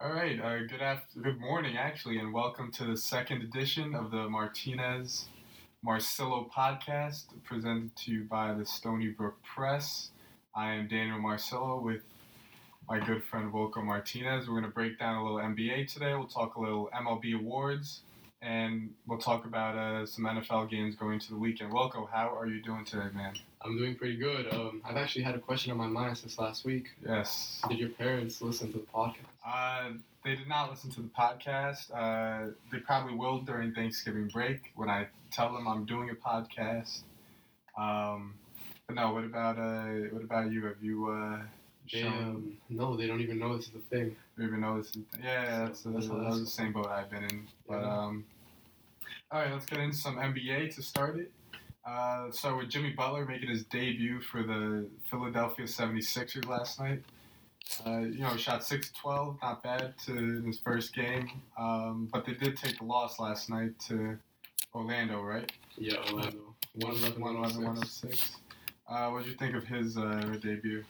All right. Uh, good after, good morning, actually, and welcome to the second edition of the Martinez Marcillo podcast, presented to you by the Stony Brook Press. I am Daniel Marcillo with my good friend Wilco Martinez. We're going to break down a little NBA today. We'll talk a little MLB awards, and we'll talk about uh, some NFL games going to the weekend. Wilco, how are you doing today, man? I'm doing pretty good. Um, I've actually had a question on my mind since last week. Yes. Did your parents listen to the podcast? Uh, they did not listen to the podcast. Uh, they probably will during Thanksgiving break when I tell them I'm doing a podcast. Um, but no, what about uh, what about you? Have you uh, They, shown? um, no, they don't even know this is a thing. You even know this? Is, yeah, that's, So, that's that how was the same boat I've been in. But Yeah. um, all right, let's get into some NBA to start it. Uh, let's with Jimmy Butler making his debut for the Philadelphia 76ers last night. Uh, you know, shot 6 12, not bad to in his first game. Um, but they did take the loss last night to Orlando, right? Yeah, Orlando. 111, 111 106. 106. Uh, what did you think of his uh, debut?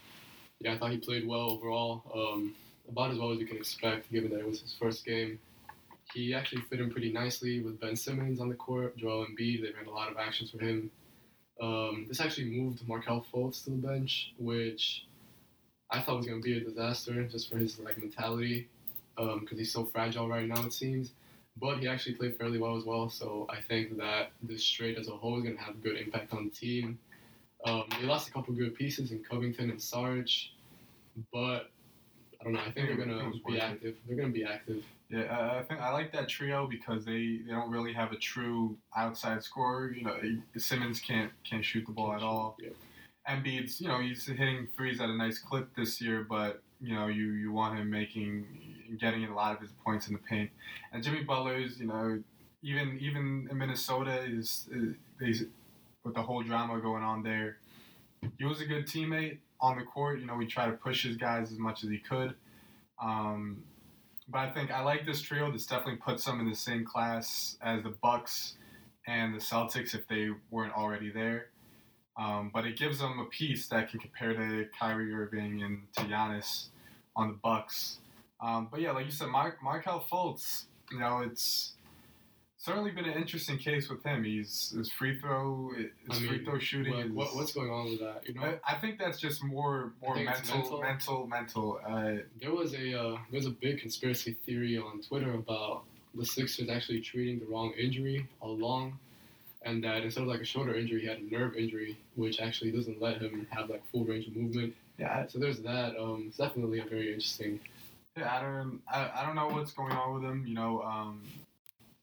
Yeah, I thought he played well overall. Um, about as well as you can expect, given that it was his first game. He actually fit in pretty nicely with Ben Simmons on the court, Joel Embiid. They ran a lot of actions for him. Um, this actually moved Markelle Fultz to the bench, which I thought was going to be a disaster just for his like mentality, because he's so fragile right now it seems. But he actually played fairly well as well, so I think that this trade as a whole is going to have a good impact on the team. Um, they lost a couple good pieces in Covington and Sarge, but I don't know. I think they're gonna be active. They're going to be active. Yeah, uh, I think I like that trio because they, they don't really have a true outside scorer. You know, Simmons can't can't shoot the ball at all. Yeah. Embiid's, you know, he's hitting threes at a nice clip this year, but you know, you you want him making getting a lot of his points in the paint. And Jimmy Butler's, you know, even even in Minnesota is is with the whole drama going on there. He was a good teammate on the court. You know, we try to push his guys as much as he could. Um, but I think I like this trio. This definitely puts them in the same class as the Bucks and the Celtics if they weren't already there. Um, but it gives them a piece that can compare to Kyrie Irving and to Giannis on the Bucks. Um, but yeah, like you said, Mark Markelle Fultz. You know, it's certainly been an interesting case with him. He's his free throw, his I mean, free throw shooting. What, is, what, what's going on with that? You know, I, I think that's just more more mental, mental. mental, mental. Uh, there was a uh, there's a big conspiracy theory on Twitter about the Sixers actually treating the wrong injury all along, and that instead of like a shoulder injury, he had a nerve injury, which actually doesn't let him have like full range of movement. yeah, So there's that. Um, it's definitely a very interesting. Yeah, I don't, I, I don't know what's going on with him. You know, um,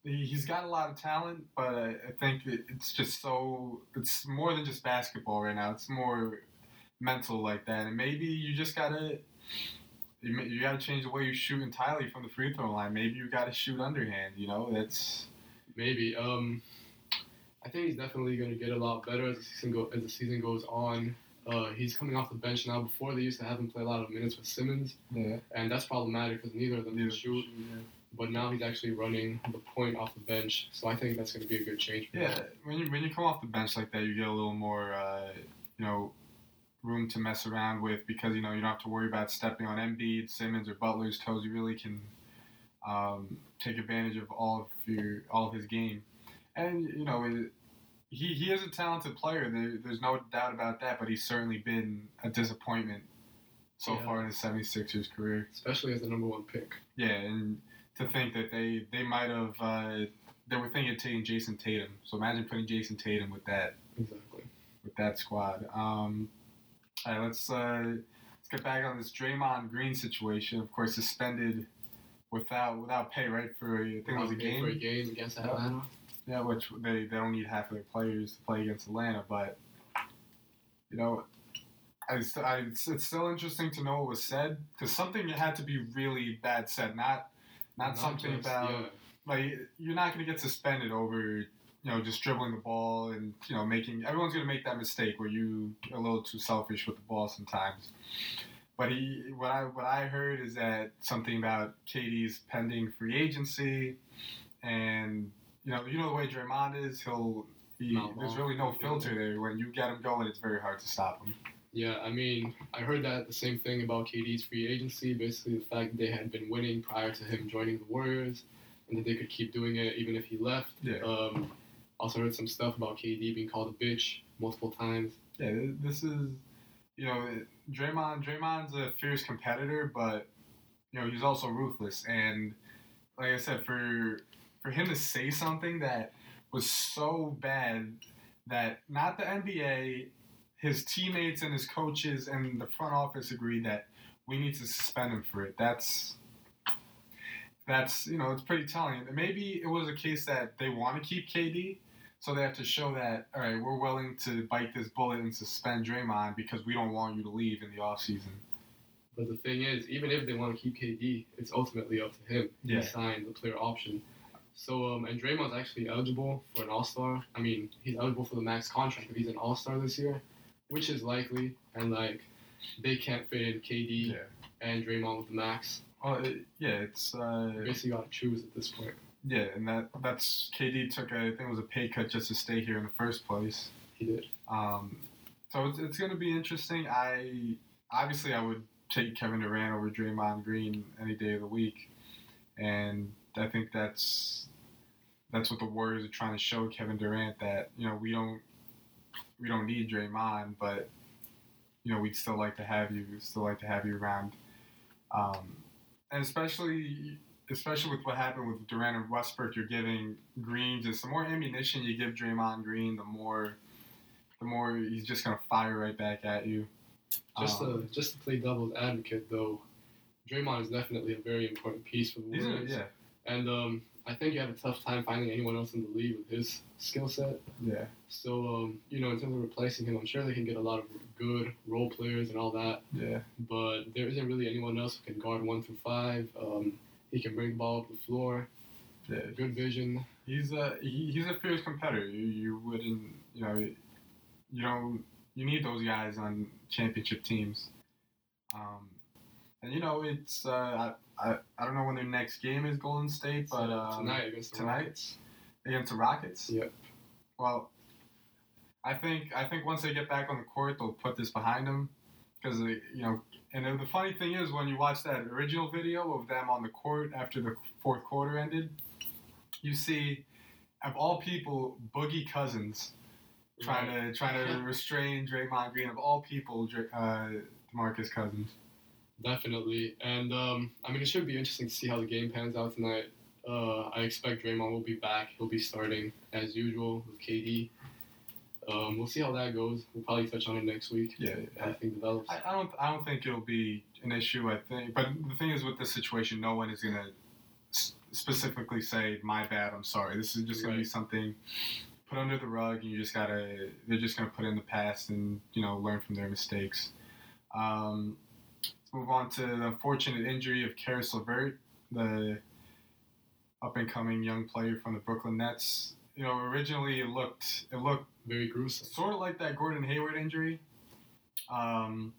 he's got a lot of talent, but I, I think it's just so it's more than just basketball right now. It's more mental like that, and maybe you just gotta you, you gotta change the way you shoot entirely from the free throw line. Maybe you gotta shoot underhand. You know, that's Maybe. Um, I think he's definitely going to get a lot better as the season go as the season goes on. Uh, he's coming off the bench now. Before they used to have him play a lot of minutes with Simmons, yeah. and that's problematic because neither of them can shoot. But now he's actually running the point off the bench, so I think that's going to be a good change. For him. Yeah, when you when you come off the bench like that, you get a little more, uh, you know, room to mess around with because you know you don't have to worry about stepping on Embiid, Simmons, or Butler's toes. You really can um, take advantage of all of your all of his game, and you know. It, he, he is a talented player. There, there's no doubt about that. But he's certainly been a disappointment so Yeah. far in his 76ers career. especially as the number one pick. Yeah, and to think that they they might have uh, they were thinking of taking Jayson Tatum. So imagine putting Jayson Tatum with that Exactly. with that squad. Um, all right, let's uh, let's get back on this Draymond Green situation. Of course, suspended without without pay, right? For I think it was a Playing For a game. game against Atlanta. Yeah, which they, they don't need half of their players to play against Atlanta, but you know. I, I, it's, it's still interesting to know what was said because something had to be really bad said, not not, something just- about yeah. like you're not going to get suspended over you know just dribbling the ball and you know making everyone's going to make that mistake where you a little too selfish with the ball sometimes. But he what i what i heard is that something about KD's pending free agency and you know you know the way Draymond is he'll he, there's really no filter there. When you get him going it's very hard to stop him Yeah, I mean, I heard that the same thing about KD's free agency. Basically, the fact that they had been winning prior to him joining the Warriors, and that they could keep doing it even if he left. Yeah. Um, also heard some stuff about KD being called a bitch multiple times. Yeah, this is, you know, Draymond. Draymond's a fierce competitor, but you know he's also ruthless. And like I said, for for him to say something that was so bad that not the NBA, his teammates and his coaches and the front office agree that we need to suspend him for it. That's that's you know it's pretty telling. Maybe it was a case that they want to keep KD, so they have to show that all right, we're willing to bite this bullet and suspend Draymond because we don't want you to leave in the offseason. But the thing is, even if they want to keep KD, it's ultimately up to him. Yeah. He signed the player option. So, um, and Draymond's actually eligible for an All Star. I mean, he's eligible for the max contract if he's an All Star this year, which is likely. And like, they can't fit in KD and Draymond with the max. Well, it, yeah, it's uh, basically got to choose at this point. yeah, and that that's KD took a, I think it was a pay cut just to stay here in the first place. He did. Um, so it's, it's going to be interesting. I obviously I would take Kevin Durant over Draymond Green any day of the week, and I think that's that's what the Warriors are trying to show Kevin Durant that you know we don't we don't need Draymond, but you know we'd still like to have you, still like to have you around, um, and especially especially with what happened with Durant and Westbrook, you're giving Green just the more ammunition you give Draymond Green, the more the more he's just gonna fire right back at you. Just Um, to just to play devil's advocate, though, Draymond is definitely a very important piece for the Warriors. yeah, And um, I think you have a tough time finding anyone else in the league with his skill set. yeah, So, um, you know, in terms of replacing him, I'm sure they can get a lot of good role players and all that. yeah, But there isn't really anyone else who can guard one through five. Um, he can bring the ball up the floor. yeah. Good vision. He's a he, he's a fierce competitor. You you wouldn't you know you don't you need those guys on championship teams. Um, and you know it's uh, I, I I don't know when their next game is Golden State, but um, tonight against the tonight? Rockets. against the Rockets. Yep. Well, I think I think once they get back on the court, they'll put this behind them because you know. And the funny thing is, when you watch that original video of them on the court after the fourth quarter ended, you see, of all people, Boogie Cousins trying to trying to restrain Draymond Green. Of all people, uh, Demarcus Cousins. Definitely. And um, I mean, it should be interesting to see how the game pans out tonight. Uh, I expect Draymond will be back. He'll be starting as usual with KD. Um, we'll see how that goes. We'll probably touch on it next week. Yeah, everything develops. I, I don't I don't think it'll be an issue. I think, but the thing is with this situation, no one is gonna s- specifically say my bad. I'm sorry. This is just gonna be something put under the rug, and you just gotta. They're just gonna put it in the past and you know learn from their mistakes. Um, move on to the unfortunate injury of Karis LeVert, the up and coming young player from the Brooklyn Nets. You know, originally it looked it looked Very gruesome. sort of like that Gordon Hayward injury. Um,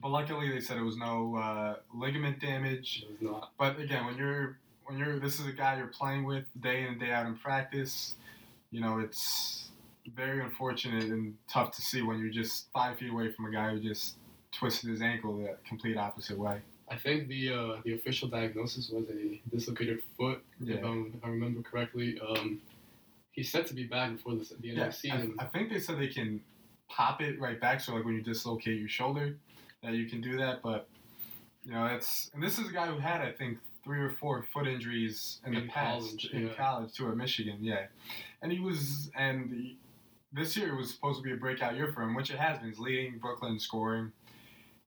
but luckily, they said it was no uh, ligament damage. It was not. But again, when you're when you're this is a guy you're playing with day in and day out in practice, you know it's very unfortunate and tough to see when you're just five feet away from a guy who just twisted his ankle the complete opposite way. I think the uh, the official diagnosis was a dislocated foot, if, I'm, if I remember correctly. Um, he's set to be back before the, the end Yeah, of the season. I, I think they said they can pop it right back. So like when you dislocate your shoulder, that you can do that. But you know, that's and this is a guy who had I think three or four foot injuries in, the past college, in yeah. college too at Michigan. Yeah, and he was and the, this year was supposed to be a breakout year for him, which it has been. He's leading Brooklyn scoring.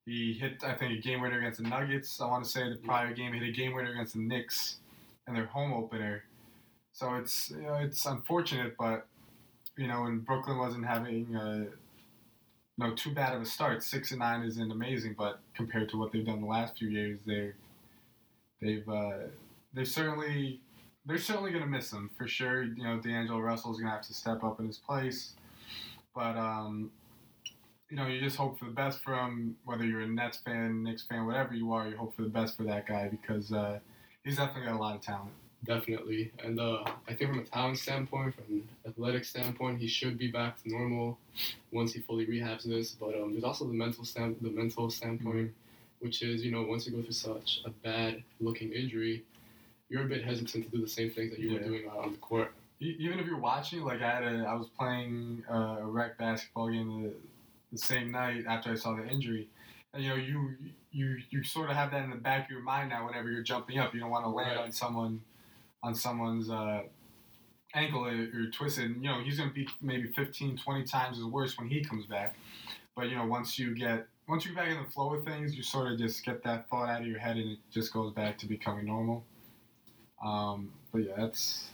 He hit I think a game winner against the Nuggets. I want to say the prior game he hit a game winner against the Knicks in their home opener. So it's you know, it's unfortunate, but you know when Brooklyn wasn't having uh, no too bad of a start, six and nine isn't amazing, but compared to what they've done the last few years, they they've uh, they've certainly they're certainly gonna miss him for sure. You know D'Angelo Russell's gonna have to step up in his place, but um, you know you just hope for the best for him. Whether you're a Nets fan, Knicks fan, whatever you are, you hope for the best for that guy because uh, he's definitely got a lot of talent. definitely. And uh, I think from a talent standpoint, from an athletic standpoint, he should be back to normal once he fully rehabs this. But um, there's also the mental stand, the mental standpoint, which is you know once you go through such a bad looking injury, you're a bit hesitant to do the same things that you were doing on the court. Even if you're watching, like I had a, I was playing uh, a rec basketball game the, same night after I saw the injury, and you know you you you sort of have that in the back of your mind now. Whenever you're jumping up, you don't want to land Right. on someone, on someone's uh, ankle or, twisted. And, you know he's gonna be maybe 15, 20 times as worse when he comes back. But you know once you get once you get back in the flow of things, you sort of just get that thought out of your head, and it just goes back to becoming normal. Um, but yeah, that's.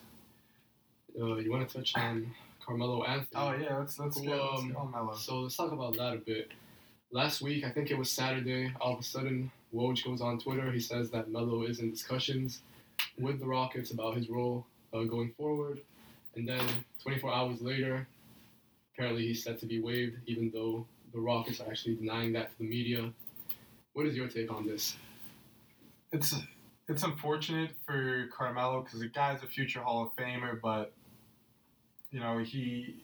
Uh, you want to touch on Carmelo Anthony? Oh yeah, let's let's Who, go. Um, Melo. So let's talk about that a bit. Last week, I think it was Saturday, all of a sudden, Woj goes on Twitter. He says that Melo is in discussions with the Rockets about his role uh, going forward. And then 24 hours later, apparently he's set to be waived, even though the Rockets are actually denying that to the media. What is your take on this? It's it's unfortunate for Carmelo because the guy's a future Hall of Famer, but you know he.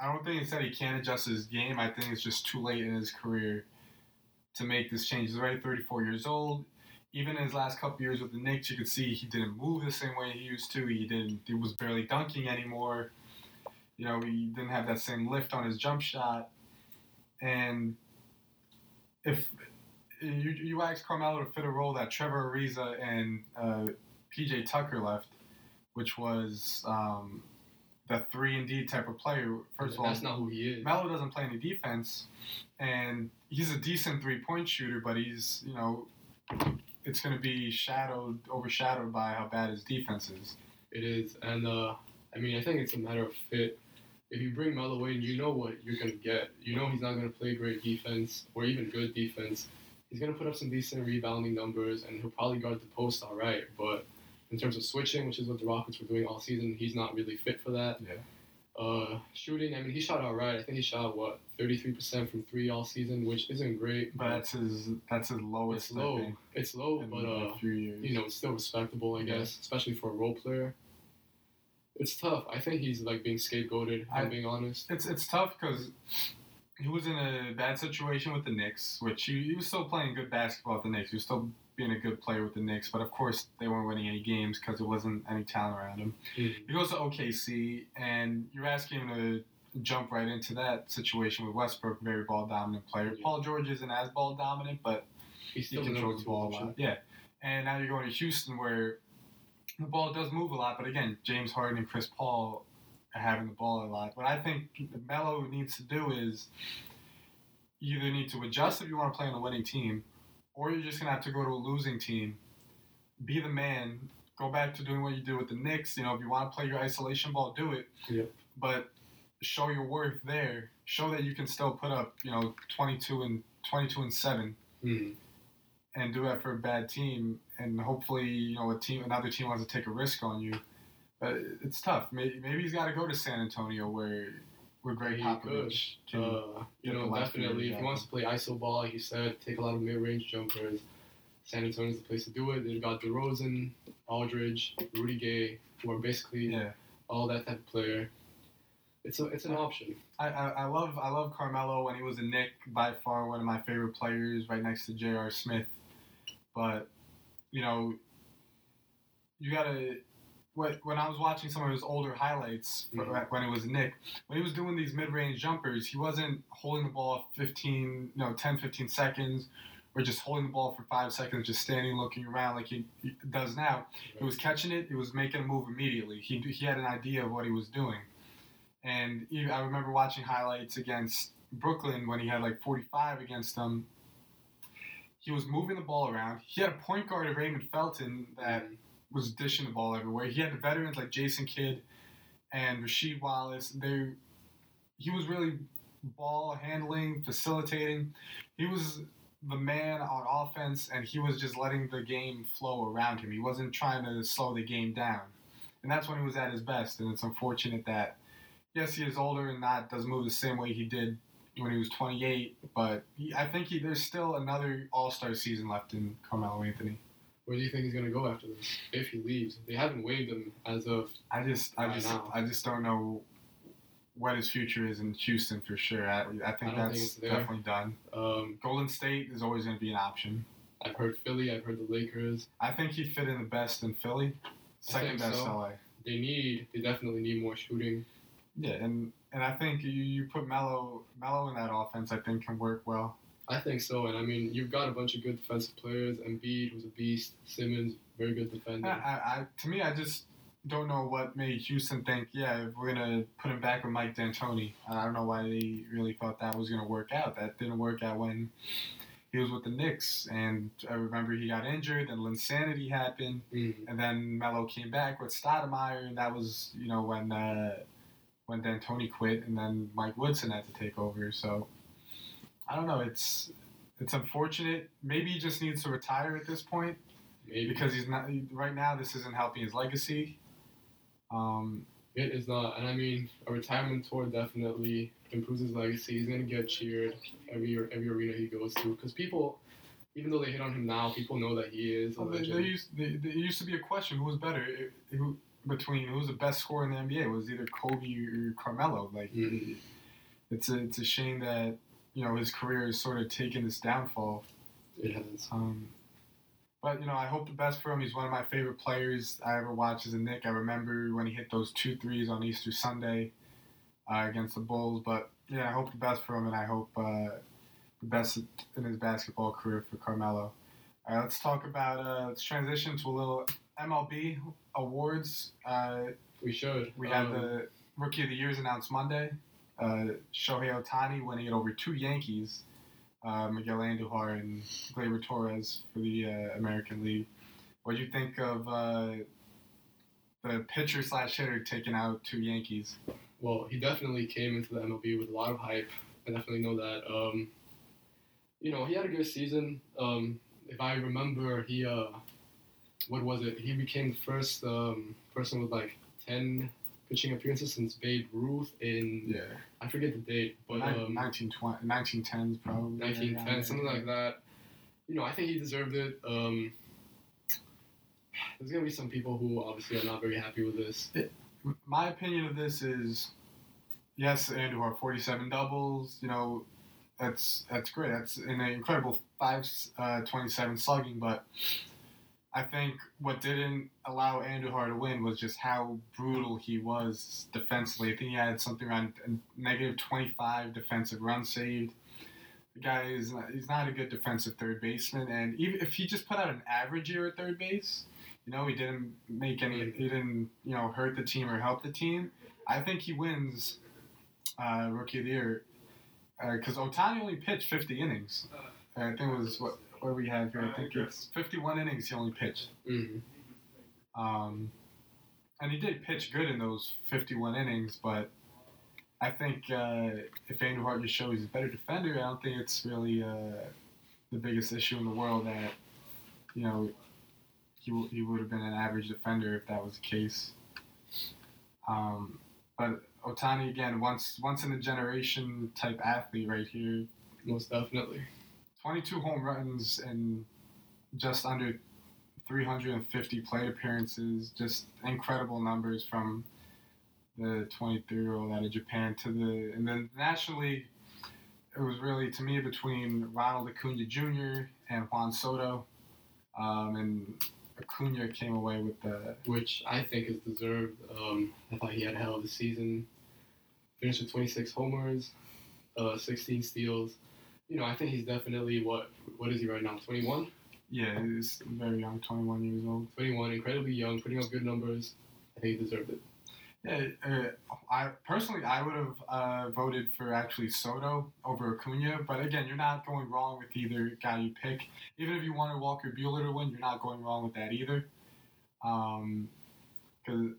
I don't think it's that he can't adjust his game. I think it's just too late in his career to make this change. He's already 34 years old. Even in his last couple years with the Knicks, you could see he didn't move the same way he used to. He didn't. He was barely dunking anymore. You know, he didn't have that same lift on his jump shot. And if you you ask Carmelo to fit a role that Trevor Ariza and uh, PJ Tucker left, which was um, the three and D type of player. First of all, that's not who he is. Melo doesn't play any defense, and he's a decent three point shooter, but he's you know it's going to be shadowed overshadowed by how bad his defense is. It is, and uh, I mean, I think it's a matter of fit. If you bring Melo in, you know what you're gonna get. You know he's not gonna play great defense or even good defense. He's gonna put up some decent rebounding numbers, and he'll probably guard the post all right. But in terms of switching, which is what the Rockets were doing all season, he's not really fit for that. Yeah. Uh, shooting, I mean, he shot all right. I think he shot what 33% from three all season, which isn't great. But that's his that's his lowest it's low. It's low, but uh, a few years. you know, it's still respectable, I Yeah. guess, especially for a role player. It's tough. I think he's like being scapegoated. I'm being honest. It's it's tough because he was in a bad situation with the Knicks, which he, he was still playing good basketball at the Knicks. He was still being a good player with the Knicks, but of course they weren't winning any games because there wasn't any talent around him. He goes to OKC, and you're asking him to jump right into that situation with Westbrook, very ball dominant player. Yeah. Paul George isn't as ball dominant, but he still the controls the ball a lot. Yeah, and now you're going to Houston where the ball does move a lot, but again, James Harden and Chris Paul are having the ball a lot. What I think Melo needs to do is you either need to adjust if you want to play on a winning team, or you're just gonna have to go to a losing team, be the man, go back to doing what you do with the Knicks. You know, if you want to play your isolation ball, do it. Yep. But show your worth there. Show that you can still put up, you know, 22 and 22 and seven Mhm. and do that for a bad team, and hopefully, you know, a team, another team wants to take a risk on you. But it's tough. Maybe, maybe he's got to go to San Antonio where He Popovich can. Uh, you know, definitely. If he wants to play iso ball, he said, take a lot of mid-range jumpers. San Antonio's the place to do it. They've got DeRozan, Aldridge, Rudy Gay, who are basically yeah, all that type of player. It's a, it's an option. I, I, I love I love Carmelo when he was a Knick. By far, one of my favorite players, right next to J.R. Smith. But you know, you gotta. When when I was watching some of his older highlights Mhm. when he was Knick, when he was doing these mid-range jumpers, he wasn't holding the ball 15, no, 10, 15 seconds, or just holding the ball for five seconds, just standing looking around like he, he does now. He was catching it. He was making a move immediately. He, he had an idea of what he was doing. And he, I remember watching highlights against Brooklyn when he had like 45 against them. He was moving the ball around. He had a point guard of Raymond Felton that was dishing the ball everywhere. He had the veterans like Jason Kidd and Rasheed Wallace. They, he was really ball handling, facilitating. He was the man on offense, and he was just letting the game flow around him. He wasn't trying to slow the game down, and that's when he was at his best. And it's unfortunate that, yes, he is older and not doesn't move the same way he did when he was 28. But he, I think he, there's still another All Star season left in Carmelo Anthony. Where do you think he's gonna go after this? If he leaves, they haven't waived him as of. I just, I just, now. I just don't know what his future is in Houston for sure. I, I think I don't think that's definitely done. Um, Golden State is always going to be an option. I've heard Philly. I've heard the Lakers. I think he'd fit in the best in Philly. Second best so. LA. They need. They definitely need more shooting. Yeah, and and I think you, you put Melo Melo in that offense. I think can work well. I think so, and I mean you've got a bunch of good defensive players. Embiid was a beast. Simmons, very good defender. I, I, to me, I just don't know what made Houston think. Yeah, we're gonna put him back with Mike D'Antoni. I don't know why they really thought that was gonna work out. That didn't work out when he was with the Knicks, and I remember he got injured, and Linsanity happened. Mhm. And then Melo came back with Stoudemire, and that was you know when uh, when D'Antoni quit, and then Mike Woodson had to take over. So I don't know. It's it's unfortunate. Maybe he just needs to retire at this point Maybe because he's not right now. This isn't helping his legacy. Um, it is not, and I mean a retirement tour definitely improves his legacy. He's gonna get cheered every every arena he goes to because people, even though they hit on him now, people know that he is a well, there, used there, there used to be a question: who was better? Who between who was the best scorer in the NBA? It was either Kobe or Carmelo. Like Mhm. it's a it's a shame that you know his career has sort of taken this downfall. It has. Um, but you know, I hope the best for him. He's one of my favorite players I ever watched as a Knick. I remember when he hit those two threes on Easter Sunday uh, against the Bulls. But yeah, I hope the best for him, and I hope uh, the best in his basketball career for Carmelo. All right, let's talk about. Uh, let's transition to a little MLB awards. Uh, We should. we had Um, the Rookie of the Year's announced Monday. Uh, Shohei Ohtani winning it over two Yankees, uh, Miguel Andujar and Gleyber Torres for the uh, American League. What do you think of uh, the pitcher slash hitter taking out two Yankees? Well, he definitely came into the MLB with a lot of hype. I definitely know that. Um, you know, he had a good season. Um, if I remember, he uh, what was it? He became the first um, person with like ten pitching appearances since Babe Ruth in Yeah, I forget the date, but um, 1920, 1910s probably. 1910, something like that. You know, I think he deserved it. Um, there's gonna be some people who obviously are not very happy with this. My opinion of this is, yes, Andujar 47 doubles. You know, that's that's great. That's an incredible five uh, 27 slugging. But I think what didn't allow Andujar to win was just how brutal he was defensively. I think he had something around negative 25 defensive runs saved. The guy is not, he's not a good defensive third baseman, and even if he just put out an average year at third base, you know, he didn't make any, he didn't, you know, hurt the team or help the team. I think he wins uh, Rookie of the Year because Ohtani only pitched 50 innings. I think it was what what we have here. I think it's 51 innings he only pitched. hmm Um, and he did pitch good in those 51 innings, but I think uh, if Andujar just shows he's a better defender, I don't think it's really uh, the biggest issue in the world that, you know, he, w- he would have been an average defender if that was the case. Um, but Ohtani, again, once once in a generation type athlete right here, Most definitely. 22 home runs and just under 350 plate appearances. Just incredible numbers from the 23 year old out of Japan to the and then nationally, it was really to me between Ronald Acuna Jr. and Juan Soto, um, and Acuna came away with the which I think is deserved. Um, I thought he had a hell of a season. Finished with 26 homers, uh, 16 steals. You know, I think he's definitely what what is he right now? 21. yeah he's very young, 21 years old. 21, incredibly young, putting up good numbers. I think he deserved it. Yeah, uh, I personally I would have uh, voted for actually Soto over Acuna, but again, you're not going wrong with either guy you pick. Even if you wanted Walker Buehler to win, you're not going wrong with that either. Um, Because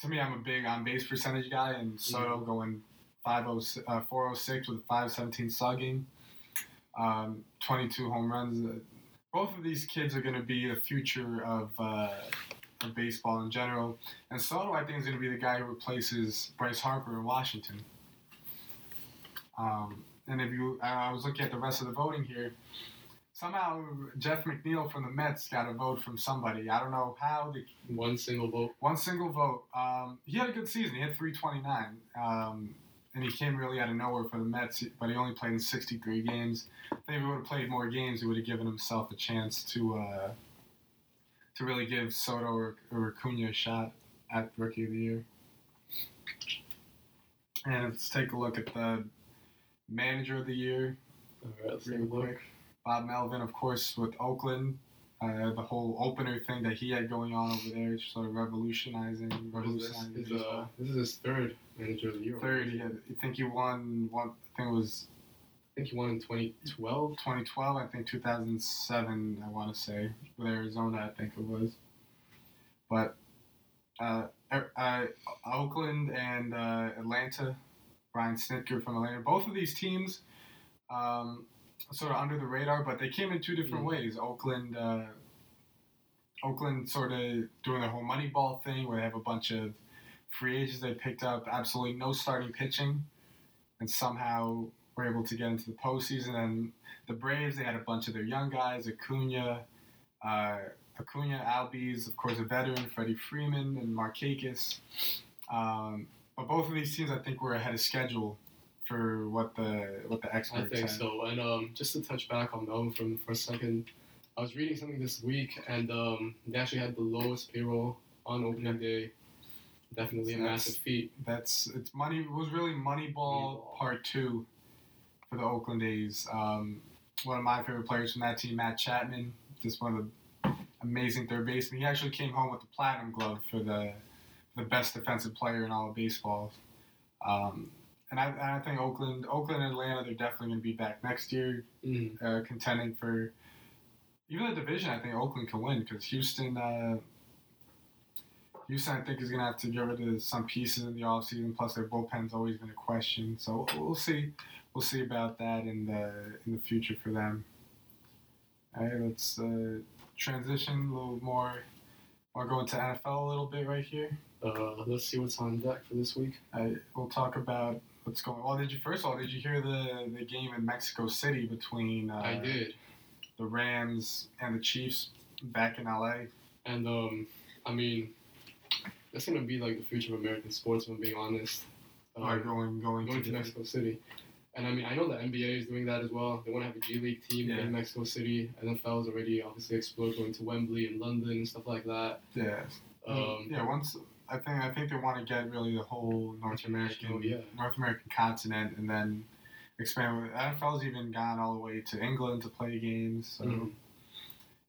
to me, I'm a big on base percentage guy, and Soto going 50, uh, 406 with 517 slugging, um, 22 home runs. Uh, Both of these kids are going to be the future of, uh, of baseball in general. And Soto, I think, is going to be the guy who replaces Bryce Harper in Washington. Um, and if you, I I was looking at the rest of the voting here. somehow Jeff McNeil from the Mets got a vote from somebody. I don't know how. The, One single vote. one single vote. Um, he had a good season. He had 329. Um, and he came really out of nowhere for the Mets, but he only played in 63 games. I think if he would have played more games, he would have given himself a chance to uh, to really give Soto or, or Acuna a shot at Rookie of the Year. And let's take a look at the Manager of the Year. All right, let's take a look. quick. Bob Melvin, of course, with Oakland. Uh, the whole opener thing that he had going on over there, sort of revolutionizing, is this? revolutionizing His, uh, this is his third manager of the year. Third, he had, I think he won one. I think it was I think he won in 2012. 2012. I think 2007. I want to say with Arizona. I think it was. But uh, Er- uh, Oakland and uh, Atlanta, Brian Snitker from Atlanta. Both of these teams, um, sort of under the radar, but they came in two different Mm. ways. Oakland, uh, Oakland, sort of doing their whole Moneyball thing, where they have a bunch of free agents they picked up, absolutely no starting pitching, and somehow were able to get into the postseason. And the Braves, they had a bunch of their young guys, Acuna, uh, Acuna, Albies, of course, a veteran, Freddie Freeman, and Markakis. Um, but both of these teams, I think, were ahead of schedule for what the what the I experts think said. so. And um, just to touch back on Melvin from for a second, I was reading something this week, and um, they actually had the lowest payroll on opening day. Definitely a So that's- massive feat. That's it's money. It was really Moneyball Moneyball. Part Two for the Oakland A's. Um, one of my favorite players from that team, Matt Chapman, just one of the amazing third baseman. He actually came home with the platinum glove for the the best defensive player in all of baseball. Um, and I, and I think Oakland, Oakland and Atlanta, they're definitely going to be back next year, Mm. uh, contending for even the division. I think Oakland can win because Houston. Uh, Houston, I think, is going to have to get rid of some pieces in the offseason. Plus, their bullpen's always been a question. So we'll see. We'll see about that in the in the future for them. All right, let's uh, transition a little more. Want to go into NFL a little bit right here? Uh, let's see what's on deck for this week. Uh, we'll talk about what's going. Well, did you first of all did you hear the the game in Mexico City between uh, I did, the Rams and the Chiefs back in LA? and um, I mean, that's gonna be like the future of American sports. If I'm being honest. Um, Or going going, going to the- Mexico City. And I mean, I know the NBA is doing that as well. They want to have a G League team Yeah. in Mexico City. NFL is already obviously explored going to Wembley and London and stuff like that. Yeah. Um, yeah. Once I think I think they want to get really the whole North American yeah. North American continent and then expand. with- NFL's even gone all the way to England to play games. So Mhm. you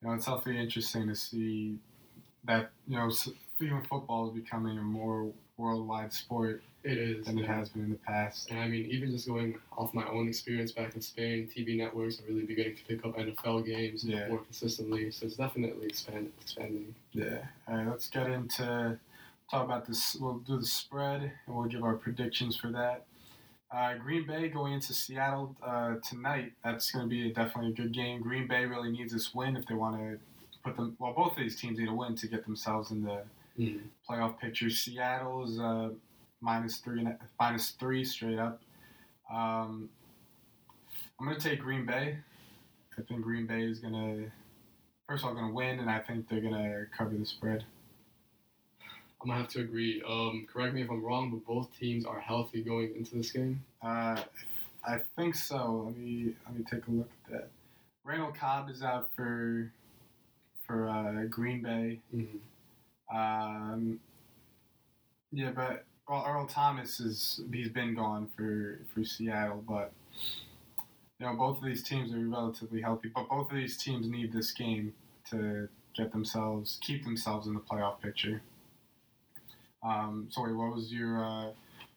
know it's definitely interesting to see that you know even football is becoming a more worldwide sport It is. than it has been in the past. And I mean, even just going off my own experience back in Spain, TV networks are really beginning to pick up NFL games Yeah. more consistently. So it's definitely expand, expanding. Yeah. All right. Let's get into talk about this. We'll do the spread and we'll give our predictions for that. Uh, Green Bay going into Seattle uh, tonight. That's going to be definitely a good game. Green Bay really needs this win if they want to put them. Well, both of these teams need a win to get themselves in the Mhm. playoff picture. Seattle is uh, minus three, and minus three straight up. Um, I'm going to take Green Bay. I think Green Bay is going to, first of all, going to win, and I think they're going to cover the spread. I'm gonna have to agree. Um, correct me if I'm wrong, but both teams are healthy going into this game. Uh, I think so. Let me let me take a look at that. Randall Cobb is out for for uh, Green Bay. Mm-hmm. Um, yeah, but well, Earl Thomas is he's been gone for for Seattle, but you know both of these teams are relatively healthy. But both of these teams need this game to get themselves keep themselves in the playoff picture. Um, sorry, what was your uh,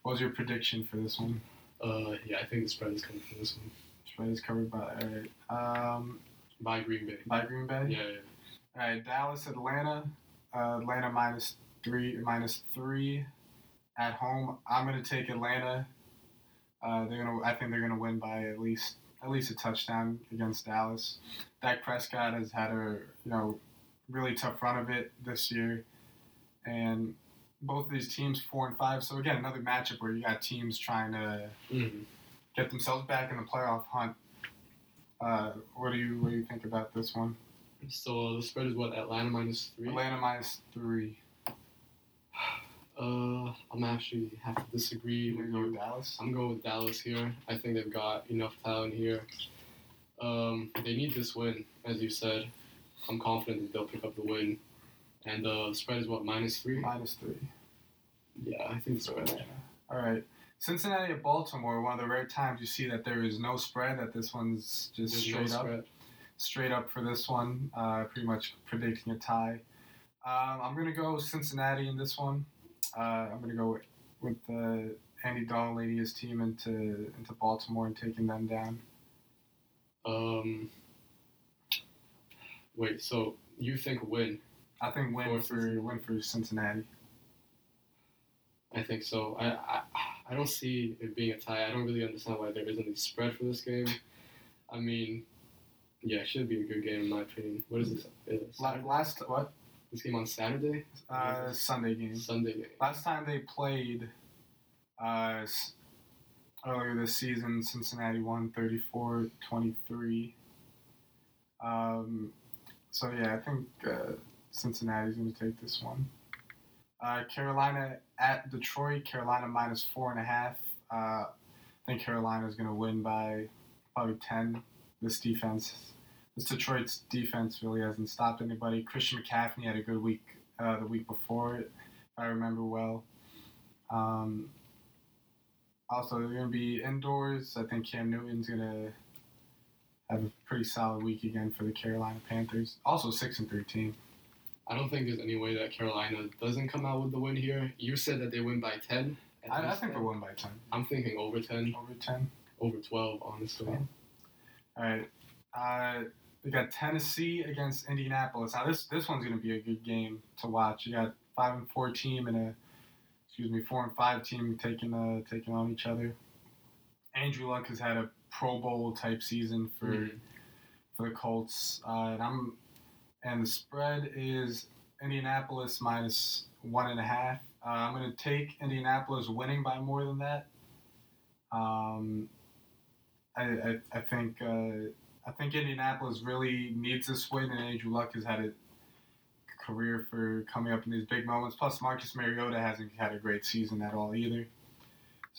what was your prediction for this one? Uh, yeah, I think the spread is coming from this one Spread is covered by all right. Um, by Green Bay. by Green Bay. Yeah, yeah. All right, Dallas, Atlanta. Uh, Atlanta minus three, minus three at home. I'm gonna take Atlanta. Uh, they're gonna. I think they're gonna win by at least at least a touchdown against Dallas. Dak Prescott has had a you know really tough run of it this year, and both of these teams four and five. So again, another matchup where you got teams trying to Mhm. get themselves back in the playoff hunt. Uh, what do you what do you think about this one? So the spread is what Atlanta minus three. Atlanta minus three. Uh, I'm actually have to disagree. You with gonna go you. with Dallas? I'm going with Dallas here. I think they've got enough talent here. Um, they need this win, as you said. I'm confident that they'll pick up the win. And uh, the spread is what minus three. Minus three. Yeah, I think so. Yeah. All right. Cincinnati at Baltimore, one of the rare times you see that there is no spread, that this one's just There's no straight up. spread. Straight up for this one, uh, pretty much predicting a tie. Um, I'm going to go Cincinnati in this one. Uh, I'm going to go with, with uh, Andy Dalton leading his team into, into Baltimore and taking them down. Um, wait, so you think win? I think win For win for Cincinnati. I think so. I, I I don't see it being a tie. I don't really understand why there isn't a spread for this game. I mean, yeah, it should be a good game in my opinion. What is this? Is Last what? This game on Saturday? Uh, Sunday game. Sunday game. Last time they played uh, earlier this season, Cincinnati won 34 23. Um, so, yeah, I think uh, Cincinnati's going to take this one. Uh, Carolina at Detroit, Carolina minus four and a half. Uh, I think Carolina's going to win by probably 10. This defense, this Detroit's defense really hasn't stopped anybody. Christian McCaffrey had a good week uh, the week before if I remember well. Um, also, they're going to be indoors. I think Cam Newton's going to have a pretty solid week again for the Carolina Panthers. Also, six and team. I don't think there's any way that Carolina doesn't come out with the win here. You said that they win by 10. I, I think they'll win by ten, I'm thinking over 10, over ten. over 12, honestly. Twelve. All right. Uh, we got Tennessee against Indianapolis. Now this this one's going to be a good game to watch. You got five and four team and a excuse me four and five team taking uh taking on each other. Andrew Luck has had a Pro Bowl type season for Mhm. for the Colts. Uh, and I'm and the spread is Indianapolis minus one and a half. Uh, I'm going to take Indianapolis winning by more than that. Um, I, I, I think uh, I think Indianapolis really needs this win, and Andrew Luck has had a career for coming up in these big moments. Plus, Marcus Mariota hasn't had a great season at all either.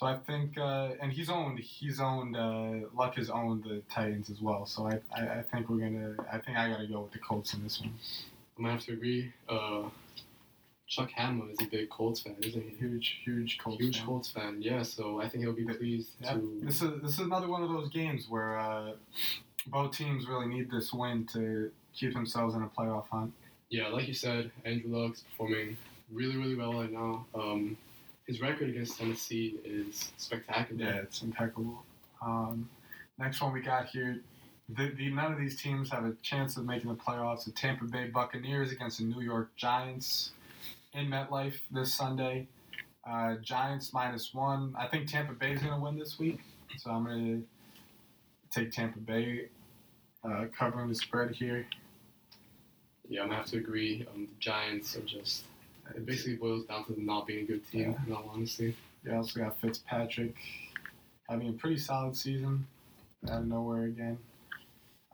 So I think, uh, and he's owned, he's owned, uh, Luck has owned the Titans as well. So I, I, I think we're gonna, I think I gotta go with the Colts in this one. I'm to have to agree. Uh, Chuck Hammer is a big Colts fan, isn't he? Huge, huge Colts. Huge fan. Colts fan, yeah. So I think he'll be pleased Yep. to. This is this is another one of those games where uh, both teams really need this win to keep themselves in a playoff hunt. Yeah, like you said, Andrew Luck's performing really, really well right now. Um, his record against Tennessee is spectacular. Yeah, it's impeccable. Um, next one we got here. The, the, none of these teams have a chance of making the playoffs. The Tampa Bay Buccaneers against the New York Giants in MetLife this Sunday. Uh, Giants minus one. I think Tampa Bay is going to win this week, so I'm going to take Tampa Bay uh, covering the spread here. Yeah, I'm gonna have to agree. Um, the Giants are just. It basically boils down to not being a good team, Yeah. in all honesty. You also got Fitzpatrick having a pretty solid season out of nowhere again.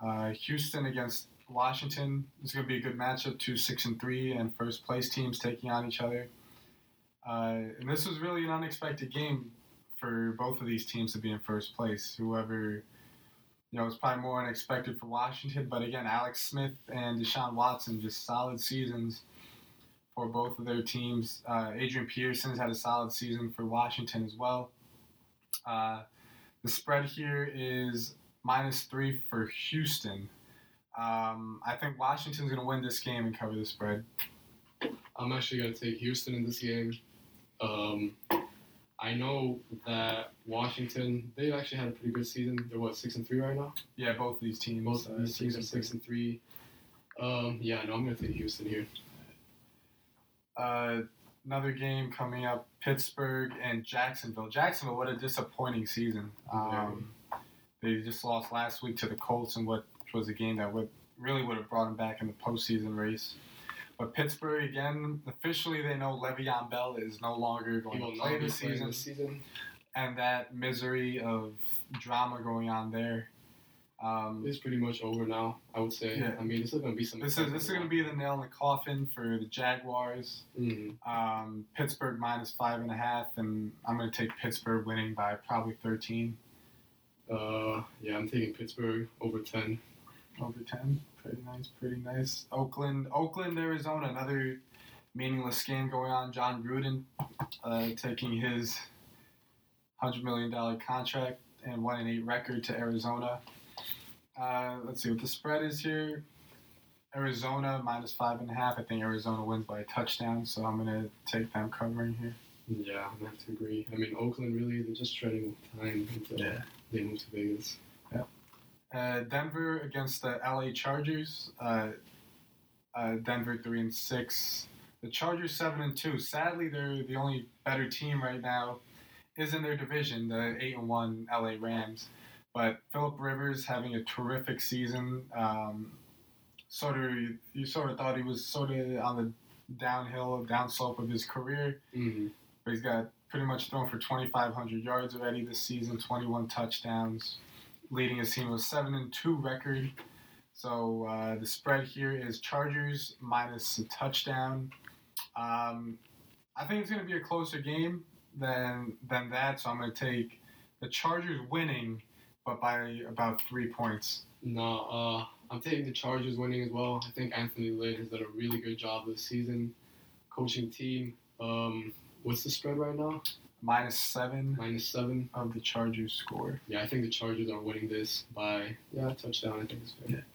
Uh, Houston against Washington is going to be a good matchup. Two six and three and first place teams taking on each other. Uh, and this was really an unexpected game for both of these teams to be in first place. Whoever, you know, it's probably more unexpected for Washington, but again, Alex Smith and Deshaun Watson just solid seasons for both of their teams. Uh, Adrian Peterson's had a solid season for Washington as well. Uh, the spread here is minus three for Houston. Um, I think Washington's going to win this game and cover the spread. I'm actually gonna take Houston in this game. Um, I know that Washington they've actually had a pretty good season. They're what six and three right now. Yeah, both of these teams. Both uh, of these teams are six and six and three. Um, yeah, no, I'm gonna take Houston here. Uh, another game coming up: Pittsburgh and Jacksonville. Jacksonville, what a disappointing season. Um, they just lost last week to the Colts in what was a game that would really would have brought them back in the postseason race. But Pittsburgh again, officially they know Le'Veon Bell is no longer going to play be this season, this season. and that misery of drama going on there Um, It's pretty much over now. I would say. Yeah. I mean, this is gonna be some. this is this is going to be the nail in the coffin for the Jaguars. hmm Um, Pittsburgh minus five and a half, and I'm going to take Pittsburgh winning by probably 13 Uh, yeah, I'm taking Pittsburgh over ten. over 10. Pretty nice, pretty nice. Oakland, Oakland, Arizona, another meaningless game going on. Jon Gruden uh, taking his hundred million dollar contract and one and eight record to Arizona. Uh, let's see what the spread is here. Arizona minus five and a half. I think Arizona wins by a touchdown, so I'm gonna take them covering here. Yeah, I have to agree. I mean, Oakland really they're just treading time until Yeah. they move to Vegas. Uh, Denver against the LA Chargers. Uh, uh, Denver three and six. The Chargers seven and two. Sadly, they're the only better team right now. Is in their division, the eight and one LA Rams. But Philip Rivers having a terrific season. Um, sort of, you sort of thought he was sort of on the downhill, downslope of his career. hmm But he's got pretty much thrown for 2,500 yards already this season, 21 touchdowns, leading his team with seven and two record. So uh, the spread here is Chargers minus a touchdown. Um, I think it's going to be a closer game than than that. So I'm going to take the Chargers winning, but by about three points. No, uh, I'm taking the Chargers winning as well. I think Anthony Lynn has done a really good job this season, coaching team. Um, what's the spread right now? Minus seven Minus seven. of the Chargers score. Yeah, I think the Chargers are winning this by yeah touchdown. I think it's fair.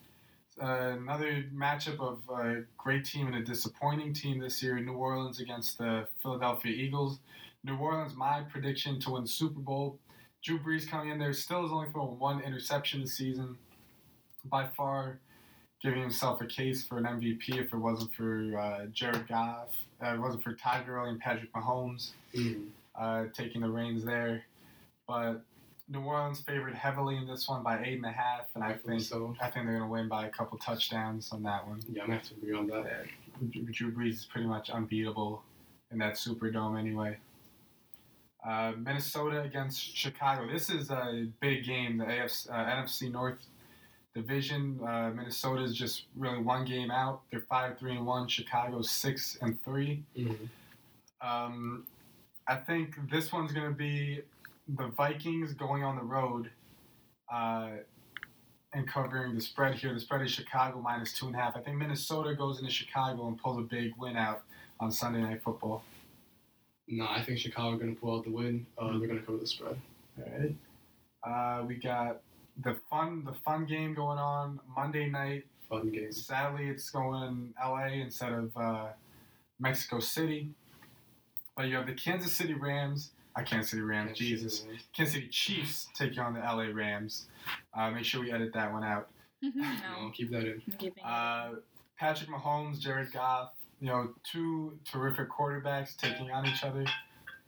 Uh, another matchup of a great team and a disappointing team this year New Orleans against the Philadelphia Eagles. New Orleans, my prediction to win Super Bowl. Drew Brees coming in there still has only thrown one interception this season. By far, giving himself a case for an MVP if it wasn't for uh, Jared Goff, uh, it wasn't for Todd Gurley and Patrick Mahomes Mhm. uh, taking the reins there. But New Orleans favored heavily in this one by eight and a half, and I Rightfully think so. I think they're going to win by a couple touchdowns on that one. Yeah, I'm gonna have to agree on that. Drew Brees is pretty much unbeatable in that Superdome anyway. Uh, Minnesota against Chicago. This is a big game. The AFC, uh, NFC North division. Uh, Minnesota is just really one game out. They're five three and one. Chicago's six and three. Mhm. Um, I think this one's going to be the Vikings going on the road uh, and covering the spread here. The spread is Chicago minus two and a half. I think Minnesota goes into Chicago and pulls a big win out on Sunday Night Football. No, I think Chicago are gonna pull out the win. Uh, they're gonna cover the spread. All right. Uh, we got the fun the fun game going on Monday night. Fun games. Sadly, it's going LA instead of uh, Mexico City. But you have the Kansas City Rams. I Kansas City Rams. Jesus. Kansas City Chiefs taking on the LA Rams. Uh, make sure we edit that one out. No, no, keep that in. I'm keeping. Uh, Patrick Mahomes, Jared Goff, you know, two terrific quarterbacks taking on each other.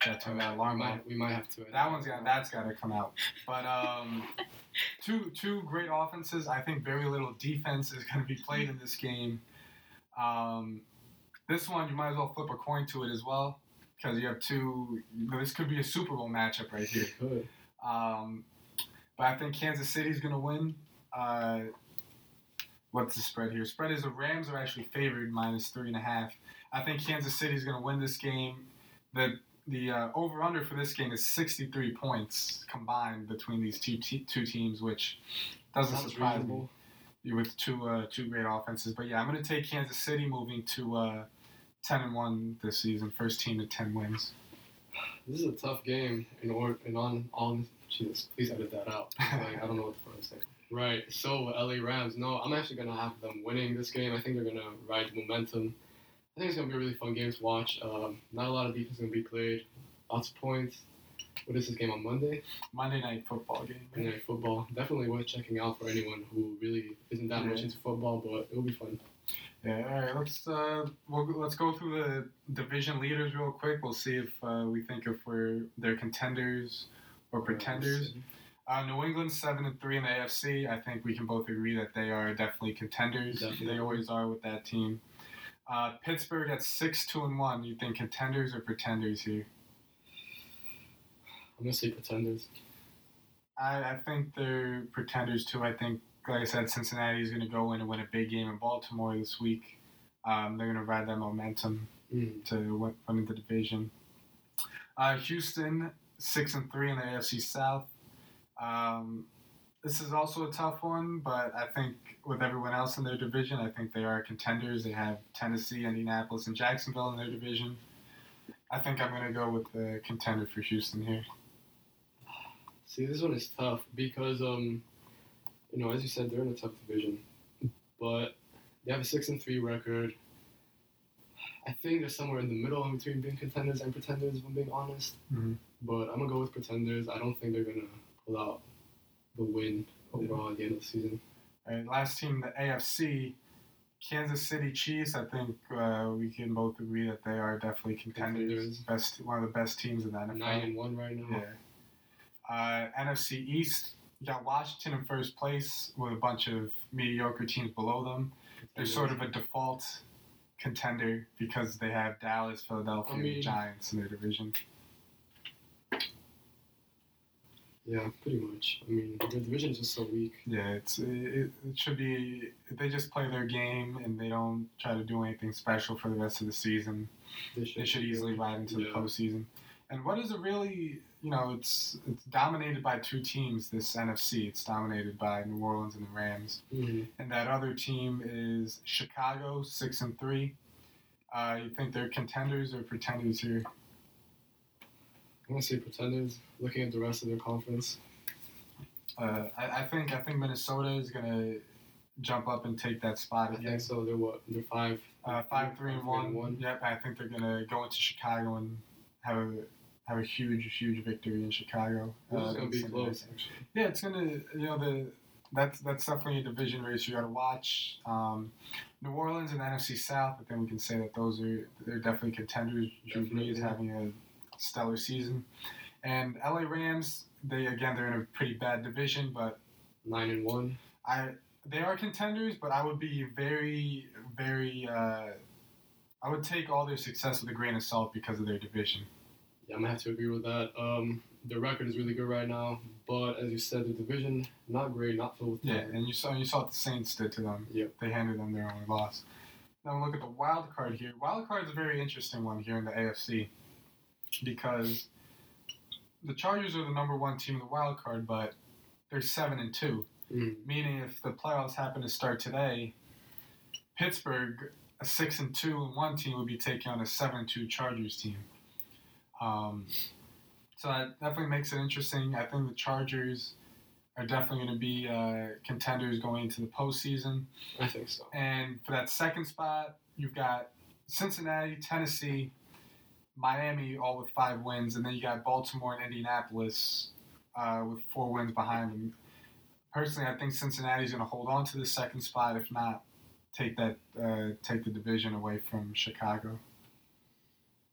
Got to turn that we alarm on. might, we might have to. That one's got that's got to come out. But um, two two great offenses. I think very little defense is going to be played in this game. Um, this one you might as well flip a coin to it as well because you have two. This could be a Super Bowl matchup right here. Um, but I think Kansas City's going to win. Uh, what's the spread here? Spread is the Rams are actually favored minus three and a half. I think Kansas City is going to win this game. The the uh, over under for this game is 63 points combined between these two te- two teams, which doesn't Sounds surprise reasonable. me with two uh, two great offenses. But yeah, I'm going to take Kansas City moving to uh, 10 and one this season, first team to 10 wins. This is a tough game. In order, and on on Jesus, please edit that out. Like, I don't know what the fuck I'm saying. Right. So LA Rams. No, I'm actually gonna have them winning this game. I think they're gonna ride the momentum. I think it's gonna be a really fun game to watch. Um, not a lot of defense gonna be played. Lots of points. What is this game on Monday? Monday night football game. Monday Night Football. Definitely worth checking out for anyone who really isn't that much into football, but it will be fun. Yeah, all right. Let's uh, we'll, let's go through the division leaders real quick. We'll see if uh, we think if we're they're contenders or pretenders. Uh, New England seven and three in the AFC. I think we can both agree that they are definitely contenders. Definitely. They always are with that team. Uh, Pittsburgh at six two and one. You think contenders or pretenders here? I'm gonna say pretenders. I, I think they're pretenders too. I think like I said, Cincinnati is going to go in and win a big game in Baltimore this week. Um, they're going to ride that momentum Mm. to win, win the division. Uh, Houston six and three in the AFC South. Um, this is also a tough one, but I think with everyone else in their division, I think they are contenders. They have Tennessee, Indianapolis, and Jacksonville in their division. I think I'm going to go with the contender for Houston here. See, this one is tough because, um, you know, as you said, they're in a tough division, but they have a six and three record. I think they're somewhere in the middle in between being contenders and pretenders, if I'm being honest. Mhm. But I'm gonna go with pretenders. I don't think they're gonna pull out the win overall at the end of the season. Right, last team, the AFC, Kansas City Chiefs. I think uh, we can both agree that they are definitely contenders. Contenders. Best, one of the best teams in the NFL. Nine and one right now. Yeah. Uh, NFC East, you got Washington in first place with a bunch of mediocre teams below them. They're sort of a default contender because they have Dallas, Philadelphia, I mean- Giants in their division. Yeah, pretty much. I mean, the division is just so weak. Yeah, it's it, it should be they just play their game and they don't try to do anything special for the rest of the season. They should, They should easily ride into the Yeah. postseason. And what is it really? You know, it's it's dominated by two teams. This NFC, it's dominated by New Orleans and the Rams. Mhm. and that other team is Chicago, six and three. Uh, you think they're contenders or pretenders here? I want to say pretenders. Looking at the rest of their conference, Uh, I, I think I think Minnesota is gonna jump up and take that spot I think so. They're what? They're five. Uh, five, three, and one. one. Yep, I think they're gonna go into Chicago and have a have a huge, huge victory in Chicago. This Uh, is gonna be close, actually. Yeah, it's gonna you know the that's that's definitely a division race you got to watch. Um, New Orleans and NFC South, I think we can say that those are they're definitely contenders. Drew Brees having a stellar season, and LA Rams, they again they're in a pretty bad division, but Nine and one. I they are contenders, but I would be very very. Uh, I would take all their success with a grain of salt because of their division. Yeah, I'm gonna have to agree with that. Um, their record is really good right now, but as you said, the division not great, not filled with Yeah, and you saw you saw what the Saints did to them. Yep. They handed them their only loss. Now look at the wild card here. Wild card is a very interesting one here in the AFC because the Chargers are the number one team in the wild card, but they're seven and two. Mm. Meaning, if the playoffs happen to start today, Pittsburgh, a six and two and one team, would be taking on a seven and two Chargers team. Um, so that definitely makes it interesting. I think the Chargers are definitely going to be uh, contenders going into the postseason. I think so. And for that second spot, you've got Cincinnati, Tennessee, Miami, all with five wins, and then you got Baltimore and Indianapolis uh, with four wins behind them. Personally, I think Cincinnati's going to hold on to the second spot, if not take that uh, take the division away from Chicago.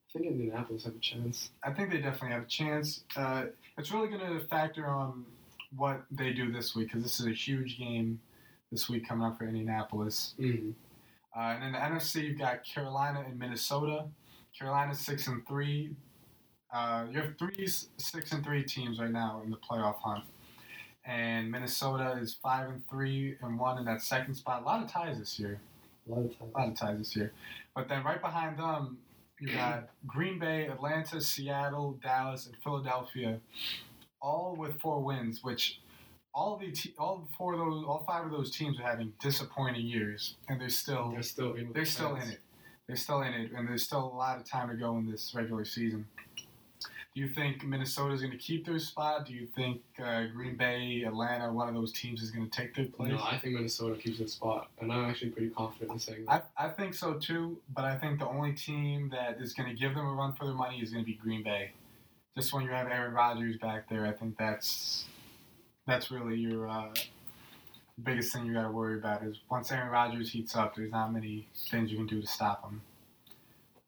I think Indianapolis have a chance. I think they definitely have a chance. Uh, it's really going to factor on what they do this week because this is a huge game this week coming up for Indianapolis. Mm. Uh, and in the NFC, you've got Carolina and Minnesota. Carolina's six and three. Uh, you have three six and three teams right now in the playoff hunt, and Minnesota is five and three and one in that second spot. A lot of ties this year. A lot of times. A lot of ties this year. But then right behind them, you got Green Bay, Atlanta, Seattle, Dallas, and Philadelphia, all with four wins. Which all the te- all four of those, all five of those teams are having disappointing years, and they're still They're still in. they're the still in it. They're still in it, and there's still a lot of time to go in this regular season. Do you think Minnesota's going to keep their spot? Do you think uh, Green Bay, Atlanta, one of those teams is going to take their place? No, I think Minnesota keeps their spot, and I'm actually pretty confident in saying that. I, I think so too, but I think the only team that is going to give them a run for their money is going to be Green Bay. Just when you have Aaron Rodgers back there, I think that's that's really your uh, biggest thing you got to worry about is once Aaron Rodgers heats up, there's not many things you can do to stop him.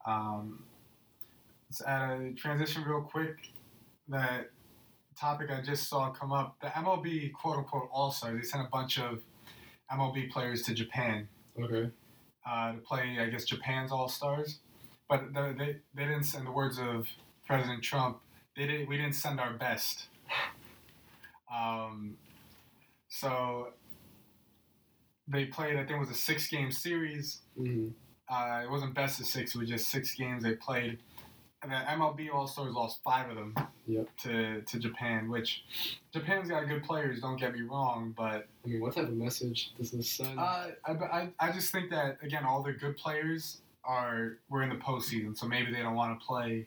Um, let's add a transition real quick. That topic I just saw come up. The MLB quote unquote All Stars. They sent a bunch of MLB players to Japan okay. uh, to play, I guess, Japan's All Stars. But the, they, they didn't, in the words of President Trump, they didn't, we didn't send our best. Um, so they played. I think it was a six game series. hmm Uh, it wasn't best of six. It was just six games they played. And the MLB All Stars lost five of them Yep. to, to Japan, which Japan's got good players, don't get me wrong, but I mean, what type of message does this send? uh, I, I, I just think that, again, all the good players are were in the postseason, so maybe they don't want to play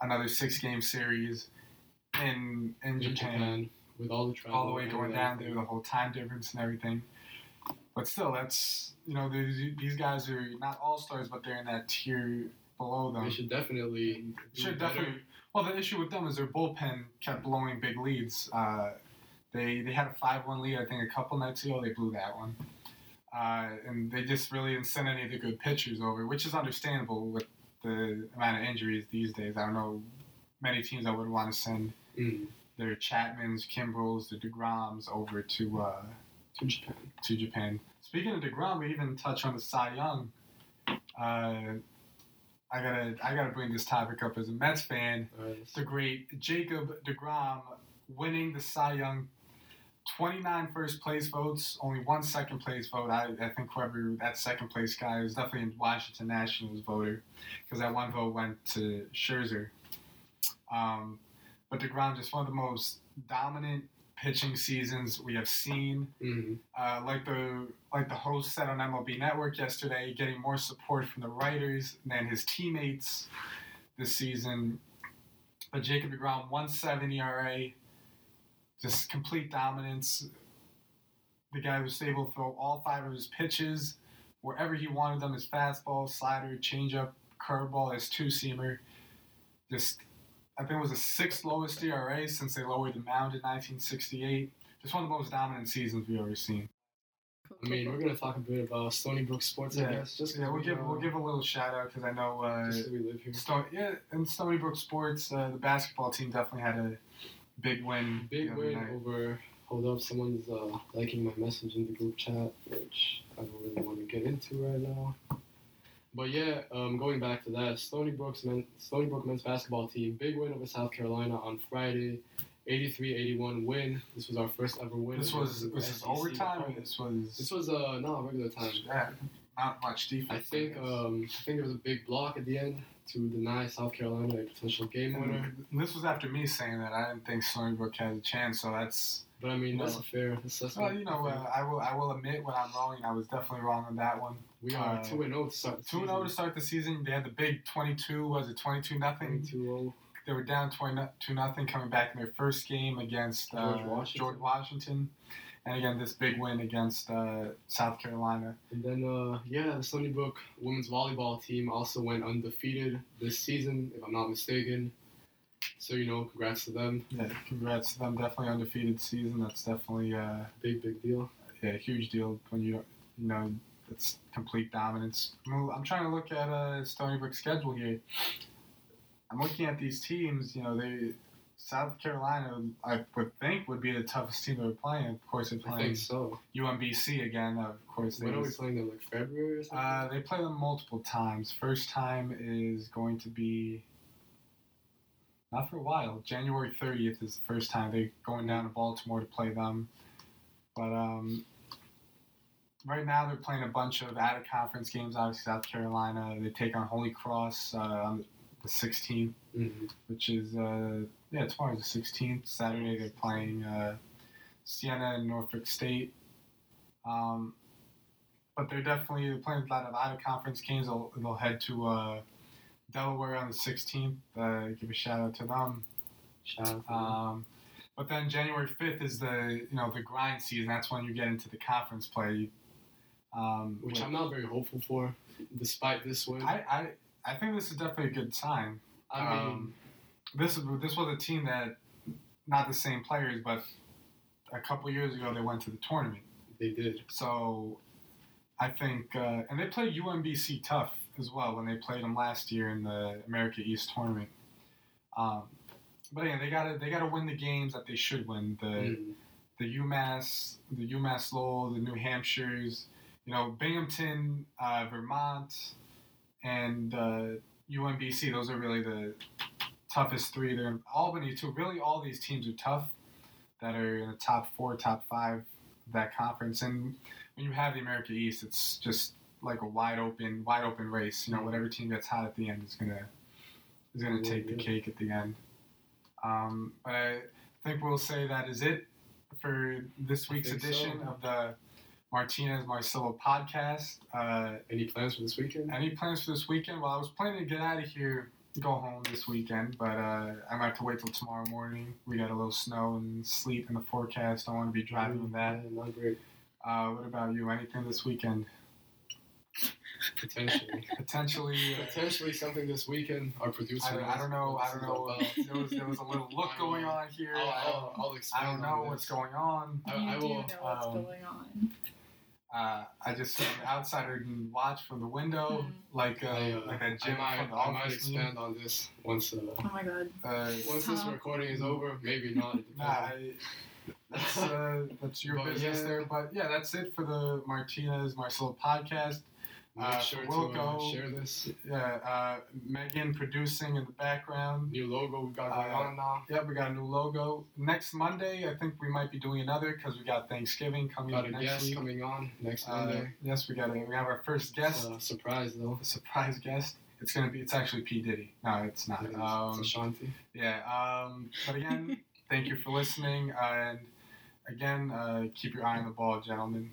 another six game series in, in in Japan, Japan, with all the travel, all the way going down there, the whole time difference and everything. But still, that's, you know, these these guys are not all stars, but they're in that tier below them. They should definitely. Should better. definitely. Well, the issue with them is their bullpen kept blowing big leads. Uh, they they had a five one lead, I think, a couple nights ago. They blew that one, uh, and they just really didn't send any of the good pitchers over, which is understandable with the amount of injuries these days. I don't know many teams that would want to send Mm, their Chapmans, Kimbrels, the Degroms over to uh, to Japan. to Japan. Speaking of Degrom, we even touch on the Cy Young. Uh, I gotta I gotta bring this topic up as a Mets fan. Alright, The great Jacob Degrom winning the Cy Young. 29 first place votes, only one second place vote. I, I think whoever that second place guy is definitely a Washington Nationals voter because that one vote went to Scherzer. Um, but DeGrom just one of the most dominant pitching seasons we have seen hmm uh, like the like the host said on MLB Network yesterday, getting more support from the writers than his teammates this season. But Jacob Degrom, 1.7 ERA, just complete dominance. The guy was able to throw all five of his pitches wherever he wanted them: his fastball, slider, changeup, curveball, his two seamer. Just, I think it was the sixth lowest ERA since they lowered the mound in 1968 just one of the most dominant seasons we've ever seen. I mean, we're gonna talk a bit about Stony Brook sports, I guess. Just 'cause Yeah, we'll we, give uh, we'll give a little shout out because I know uh, just 'cause we live here. Sto- yeah, in Stony Brook sports, uh, the basketball team definitely had a big win. the Big other win night. over. Hold up, someone's uh, liking my message in the group chat, which I don't really want to get into right now. But yeah, um, going back to that, Stony Brook's men, Stony Brook men's basketball team, big win over South Carolina on Friday, 83-81 win. This was our first ever win. This was was this overtime. Or this was This was uh, not regular time. yeah, not much defense. I think guess. um, I think there was a big block at the end to deny South Carolina a potential game winner. And this was after me saying that I didn't think Stony Brook had a chance. So that's But I mean, that's No. a fair assessment. well, you know, uh, I will I will admit when I'm wrong. and I was definitely wrong on that one. We are uh, two and zero to start the Two and zero to start the season. They had the big 22. Was it 22 nothing? Two zero. They were down 22 nothing coming back in their first game against uh, George Washington. George Washington. And again, this big win against uh, South Carolina. And then, uh, yeah, the Stony Brook women's volleyball team also went undefeated this season, if I'm not mistaken. So, you know, congrats to them. Yeah, congrats to them. Definitely undefeated season. That's definitely uh, Big, big deal. yeah, a huge deal when you you know it's complete dominance. I'm trying to look at uh, Stony Brook's schedule here. I'm looking at these teams. You know, they South Carolina, I would think, would be the toughest team they're playing. Of course, they're I playing think so. UMBC again. Of course, they When are we playing them? Like February or something? Uh, they play them multiple times. First time is going to be not for a while. January 30th is the first time they're going down to Baltimore to play them. But um, right now they're playing a bunch of out of conference games. Obviously, South Carolina. They take on Holy Cross uh, on the 16th, Mhm. which is uh, yeah tomorrow's the 16th. Saturday they're playing uh, Siena and Norfolk State. Um, but they're definitely playing a lot of out of conference games. They'll, they'll head to uh, Delaware on the 16th. Uh, give a shout out to them. Shout out to them. Um, but then January 5th is the you know the grind season. That's when you get into the conference play. Um, Which with- I'm not very hopeful for, despite this win. I, I I think this is definitely a good sign. I mean, um, This this was a team that not the same players, but a couple years ago they went to the tournament. they did. So I think, uh, and they played UMBC tough as well when they played them last year in the America East tournament. Um, but yeah, they gotta they gotta win the games that they should win. The Mhm. the UMass, the UMass Lowell, the New Hampshires, you know, Binghamton, uh, Vermont, and uh, UMBC. Those are really the toughest three. They're Albany too. Really, all these teams are tough that are in the top four, top five that conference. And when you have the America East, it's just like a wide open, wide open race. You know, whatever team gets hot at the end is gonna is gonna take the cake at the end. Um, but I think we'll say that is it for this week's think so. edition of the Martinez Marcelo podcast. Uh, Any plans for this weekend? any plans for this weekend? Well, I was planning to get out of here, go home this weekend, but uh, I might have to wait till tomorrow morning. We got a little snow and sleet in the forecast. I want to be driving with that. Yeah, not great. Uh, what about you? Anything this weekend? Potentially. Potentially. uh, Potentially something this weekend. Our producer. I, don't- I don't know. I don't know. There was there was a little look going on here. I'll, I I'll, don't, I'll expand I don't know what's going on. I- you I do will, know what's um, going on. Uh, I just sit on the outsider and watch from the window, Hmm. like uh, I, uh, like that I Jim might, from the I might office. meme. expand on this once uh, Oh my god. Uh, once this recording is over. Maybe not. Nah. I, that's uh, that's your But business yeah. there. But yeah, that's it for the Martinez Marcelo podcast. Make uh, sure we'll to go- share this Yeah, uh, Megan producing in the background. new logo we got going on now. Yep, we got a new logo. Next Monday, I think we might be doing another because we got Thanksgiving coming Got a next guest week. coming on next Uh, Monday. yes, we got it. we have our first guest, surprise though. a surprise guest. It's gonna be. It's actually P Diddy. No, it's not. It. Um, it's Ashanti. Yeah. Um, but again, thank you for listening. and again, uh, keep your eye on the ball, gentlemen.